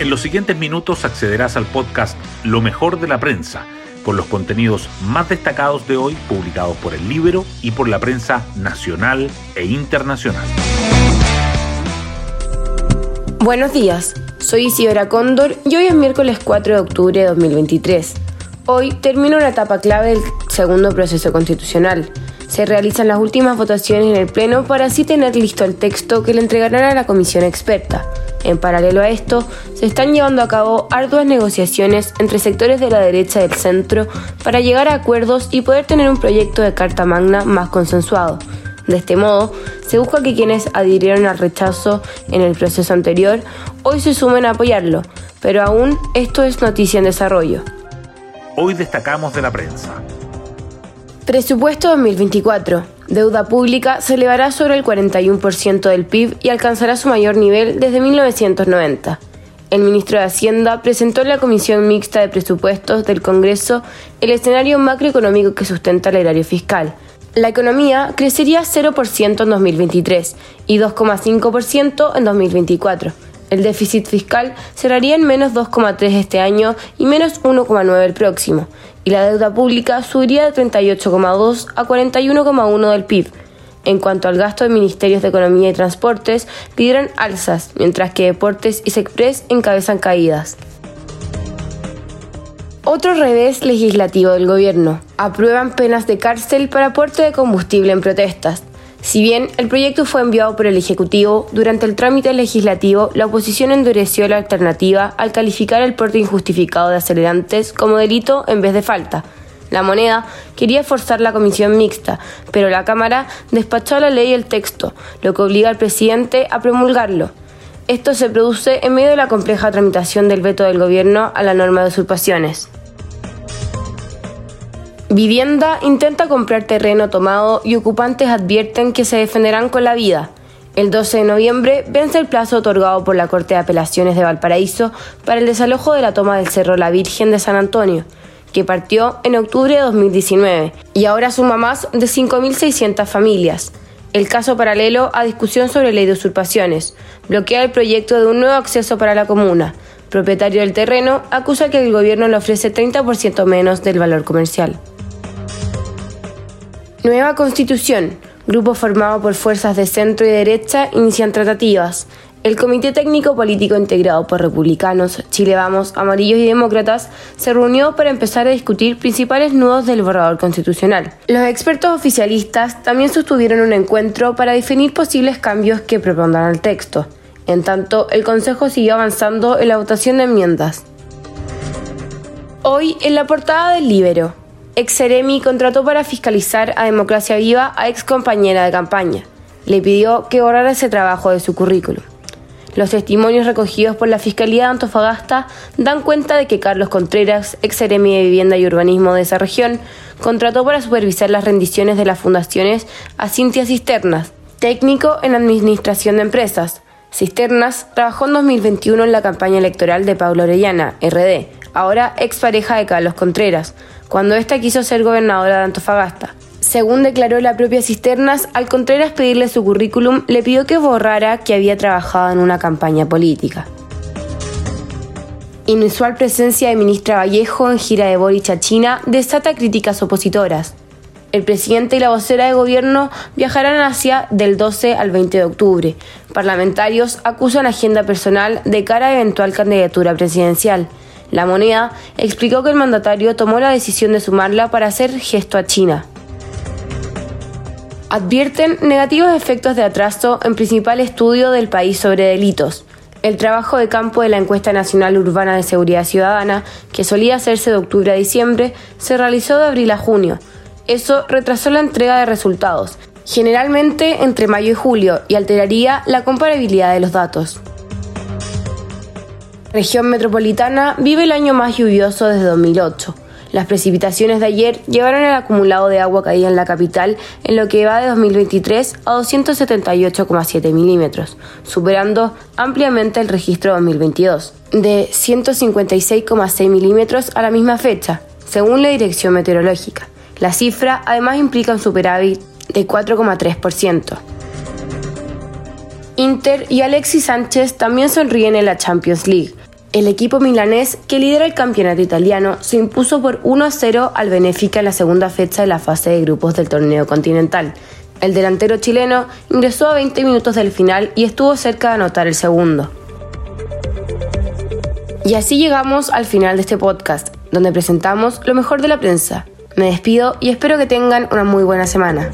En los siguientes minutos accederás al podcast Lo mejor de la prensa, con los contenidos más destacados de hoy publicados por el Libro y por la prensa nacional e internacional. Buenos días, soy Isidora Cóndor y hoy es miércoles 4 de octubre de 2023. Hoy termina una etapa clave del segundo proceso constitucional. Se realizan las últimas votaciones en el Pleno para así tener listo el texto que le entregarán a la comisión experta. En paralelo a esto, se están llevando a cabo arduas negociaciones entre sectores de la derecha y del centro para llegar a acuerdos y poder tener un proyecto de Carta Magna más consensuado. De este modo, se busca que quienes adhirieron al rechazo en el proceso anterior hoy se sumen a apoyarlo, pero aún esto es noticia en desarrollo. Hoy destacamos de la prensa. Presupuesto 2024 deuda pública se elevará sobre el 41% del PIB y alcanzará su mayor nivel desde 1990. El ministro de Hacienda presentó en la Comisión Mixta de Presupuestos del Congreso el escenario macroeconómico que sustenta el erario fiscal. La economía crecería 0% en 2023 y 2,5% en 2024. El déficit fiscal cerraría en menos 2,3 este año y menos 1,9 el próximo, y la deuda pública subiría de 38,2 a 41,1 del PIB. En cuanto al gasto de ministerios de Economía y Transportes, pidieron alzas, mientras que Deportes y Sexpress encabezan caídas. Otro revés legislativo del gobierno. Aprueban penas de cárcel para aporte de combustible en protestas. Si bien el proyecto fue enviado por el Ejecutivo, durante el trámite legislativo la oposición endureció la alternativa al calificar el porte injustificado de acelerantes como delito en vez de falta. La moneda quería forzar la comisión mixta, pero la Cámara despachó la ley el texto, lo que obliga al presidente a promulgarlo. Esto se produce en medio de la compleja tramitación del veto del gobierno a la norma de usurpaciones. Vivienda intenta comprar terreno tomado y ocupantes advierten que se defenderán con la vida. El 12 de noviembre vence el plazo otorgado por la Corte de Apelaciones de Valparaíso para el desalojo de la toma del Cerro La Virgen de San Antonio, que partió en octubre de 2019 y ahora suma más de 5.600 familias. El caso paralelo a discusión sobre ley de usurpaciones bloquea el proyecto de un nuevo acceso para la comuna. Propietario del terreno acusa que el gobierno le ofrece 30% menos del valor comercial. Nueva Constitución. Grupo formado por fuerzas de centro y derecha inician tratativas. El Comité Técnico Político integrado por republicanos, Chile Vamos, Amarillos y Demócratas se reunió para empezar a discutir principales nudos del borrador constitucional. Los expertos oficialistas también sostuvieron un encuentro para definir posibles cambios que propondrán al texto. En tanto, el Consejo siguió avanzando en la votación de enmiendas. Hoy, en la portada del Libero, Exeremi contrató para fiscalizar a Democracia Viva a ex compañera de campaña. Le pidió que borrara ese trabajo de su currículum. Los testimonios recogidos por la Fiscalía de Antofagasta dan cuenta de que Carlos Contreras, ex Seremi de Vivienda y Urbanismo de esa región, contrató para supervisar las rendiciones de las fundaciones a Cintia Cisternas, técnico en Administración de Empresas. Cisternas trabajó en 2021 en la campaña electoral de Pablo Orellana, RD, ahora expareja de Carlos Contreras, cuando ésta quiso ser gobernadora de Antofagasta. Según declaró la propia Cisternas, al Contreras pedirle su currículum, le pidió que borrara que había trabajado en una campaña política. Inusual presencia de ministra Vallejo en gira de Boric a China desata críticas opositoras. El presidente y la vocera de gobierno viajarán hacia del 12 al 20 de octubre. Parlamentarios acusan agenda personal de cara a eventual candidatura presidencial. La moneda explicó que el mandatario tomó la decisión de sumarla para hacer gesto a China. Advierten negativos efectos de atraso en principal estudio del país sobre delitos. El trabajo de campo de la encuesta nacional urbana de seguridad ciudadana, que solía hacerse de octubre a diciembre, se realizó de abril a junio. Eso retrasó la entrega de resultados, generalmente entre mayo y julio, y alteraría la comparabilidad de los datos región metropolitana vive el año más lluvioso desde 2008. Las precipitaciones de ayer llevaron el acumulado de agua caída en la capital en lo que va de 2023 a 278,7 milímetros, superando ampliamente el registro 2022, de 156,6 milímetros a la misma fecha, según la Dirección Meteorológica. La cifra además implica un superávit de 4,3%. Inter y Alexis Sánchez también sonríen en la Champions League. El equipo milanés, que lidera el campeonato italiano, se impuso por 1 a 0 al Benfica en la segunda fecha de la fase de grupos del torneo continental. El delantero chileno ingresó a 20 minutos del final y estuvo cerca de anotar el segundo. Y así llegamos al final de este podcast, donde presentamos lo mejor de la prensa. Me despido y espero que tengan una muy buena semana.